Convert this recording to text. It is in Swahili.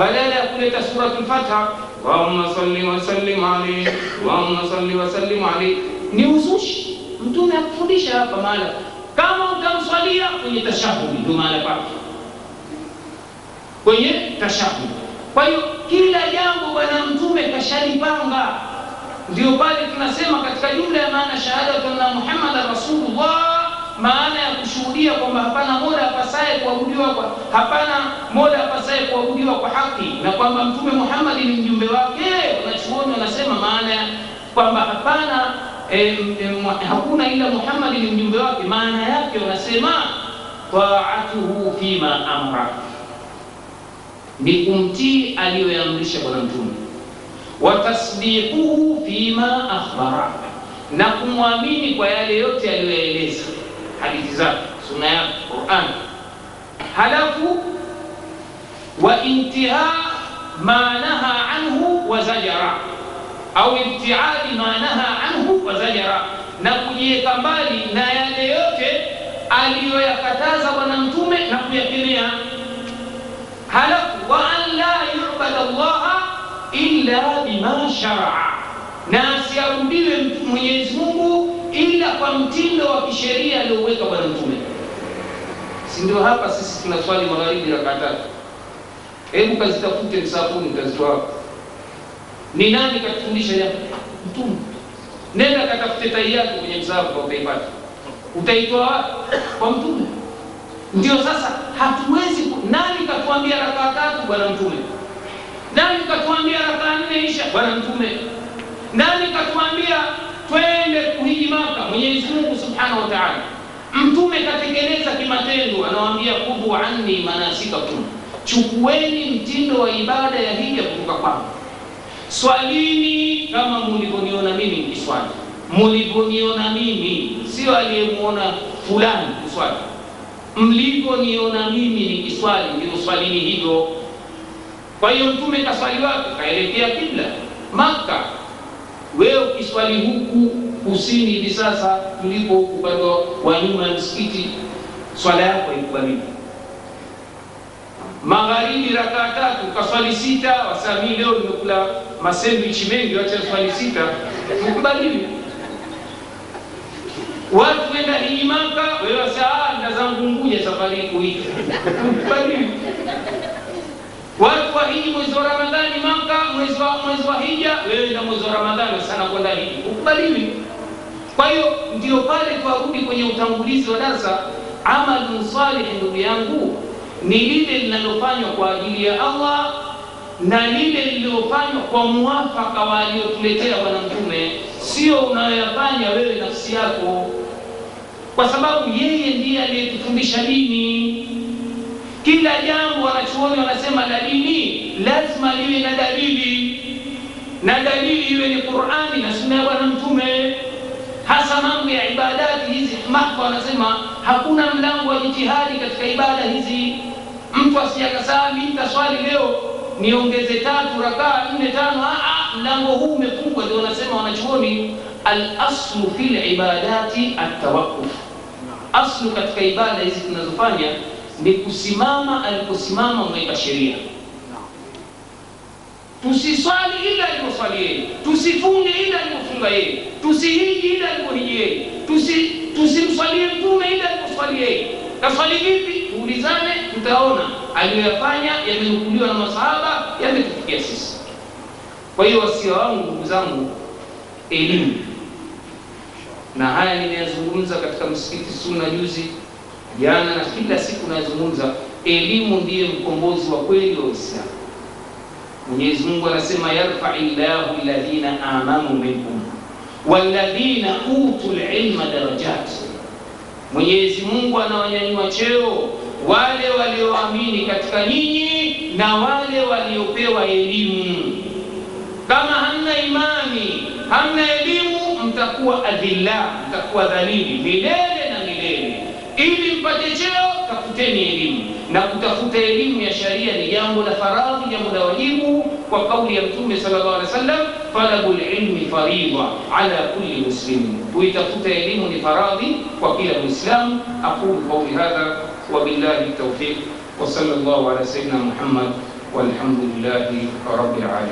badala ya kuleta suratul Fatiha, Allahumma salli wa sallim alayhi, Allahumma salli wa sallim alayhi, ni uzushi. Mtume akufundisha hapa mahala, kama utamswalia kwenye tashahudi, ndio mahala pake. Kwenye tashahudi. Kwa hiyo kila jambo bwana mtume kashalipanga, ndio pale tunasema katika jumla ya maana shahadatu anna Muhammadan rasulullah maana ya kushuhudia kwamba hapana mola apasaye kuabudiwa hapana mola kuabudiwa kwa haki na kwamba mtume Muhammad ni mjumbe wake. Wanachuoni wanasema maana kwamba hapana em, em, hakuna ila Muhammad ni mjumbe wake, maana yake wanasema taatuhu fima amra, ni kumtii aliyoyaamrisha bwana mtume, wa tasdiquhu fima akhbara, na kumwamini kwa yale yote aliyoyaeleza hadithi zake, suna yake, Qur'an. Halafu wa ما نهى عنه وزجر au ibtiadi ma naha anhu wa zajara, na kujiweka mbali na yale yote aliyoyakataza bwana mtume na kuyakemea. Halafu wa an la yubada llaha illa bima sharaa, na asiabudiwe Mwenyezi Mungu ila kwa mtindo wa kisheria alioweka bwana mtume. Si ndio? Hapa sisi tunaswali magharibi rakaa tatu. Hebu kazitafute msafuni, utazitoa. Ni nani katufundisha jambo? Mtume. Nenda katafute tai yako kwenye msahafu, utaipata. Utaitoa? Kwa mtume. Ndio sasa hatuwezi. Nani katuambia rakaa tatu? Bwana mtume. Nani katuambia rakaa nne isha? Bwana mtume. Nani katuambia twende kuhiji Maka? Mwenyezi Mungu subhanahu wa. Mtume katekeleza kimatendo, anawaambia khudhu anni manasikakum, chukueni mtindo wa ibada ya hija kutoka kwangu, swalini kama mulivyoniona mimi nikiswali. Mulivyoniona mimi, sio aliyemuona fulani kuswali. Mlivyoniona mimi nikiswali, ndio swalini hivyo. Kwa hiyo mtume kaswali wapi? Kaelekea kibla Maka. Wewe ukiswali huku kusini hivi sasa tulipo upande wa nyuma ya msikiti, swala yako haikubaliwi. Magharibi rakaa tatu kaswali sita, wasamii leo nimekula masendwichi mengi, wacha swali sita, ukubalili Watu wenda hiji Maka, wewe wasaa nda zangu Unguja safari kuita, ukubaliwi watu wa hiji mwezi wa Ramadhani Maka, mwezi wa mwezi wa hija, wewe na mwezi wa Ramadhani sana kwenda hiji, ukubaliwi. Kwa hiyo ndio pale twarudi kwenye utangulizi wa darsa, amalun salih, ndugu yangu, ni lile linalofanywa kwa ajili ya Allah na lile lililofanywa kwa muwafaka wa aliyotuletea Bwana Mtume, sio unayoyafanya wewe nafsi yako, kwa sababu yeye ndiye aliyetufundisha dini kila jambo wanachuoni wanasema la dini lazima liwe na dalili, na dalili iwe ni Qur'ani na sunna ya Bwana Mtume. Hasa mambo ya ibadati hizi, Mahfa wanasema hakuna mlango wa jitihadi katika ibada hizi. Mtu asijakasaa nitaswali leo niongeze tatu rakaa nne tano, ah, mlango huu umefungwa. Ndio wanasema wanachuoni, al-aslu libadati ibadati at-tawaqquf, aslu katika ibada hizi tunazofanya ni kusimama aliposimama mweka sheria. Tusiswali ila alivyoswali yeye, tusifunge ila alivyofunga yeye, tusihiji ila alivyohiji yeye, tusi tusimswalie mtume ila alivyoswali yeye. Kaswali vipi? Tuulizane, tutaona aliyoyafanya yamenukuliwa na masahaba, yametufikia sisi. Kwa hiyo wasia wangu, ndugu zangu, elimu, na haya nimeyazungumza katika msikiti suna juzi jana na kila siku nayazungumza elimu ndiye mkombozi wa kweli wa Uislamu. Mwenyezi Mungu anasema yarfai llahu alladhina amanu minkum walladhina utul ilma darajat, Mwenyezi Mungu anawanyanyua cheo wale walioamini katika nyinyi na wale waliopewa elimu. Kama hamna imani, hamna elimu, mtakuwa adhilla, mtakuwa dhalili milele na milele. Ili mpate cheo, tafuteni elimu, na kutafuta elimu ya sharia ni jambo la faradhi, متواليه وقول يمتم صلى الله عليه وسلم طلب العلم فريضة على كل مسلم. ويتفت علم لفراض وقيل الإسلام أقول قولي هذا وبالله التوفيق وصلى الله على سيدنا محمد والحمد لله رب العالمين.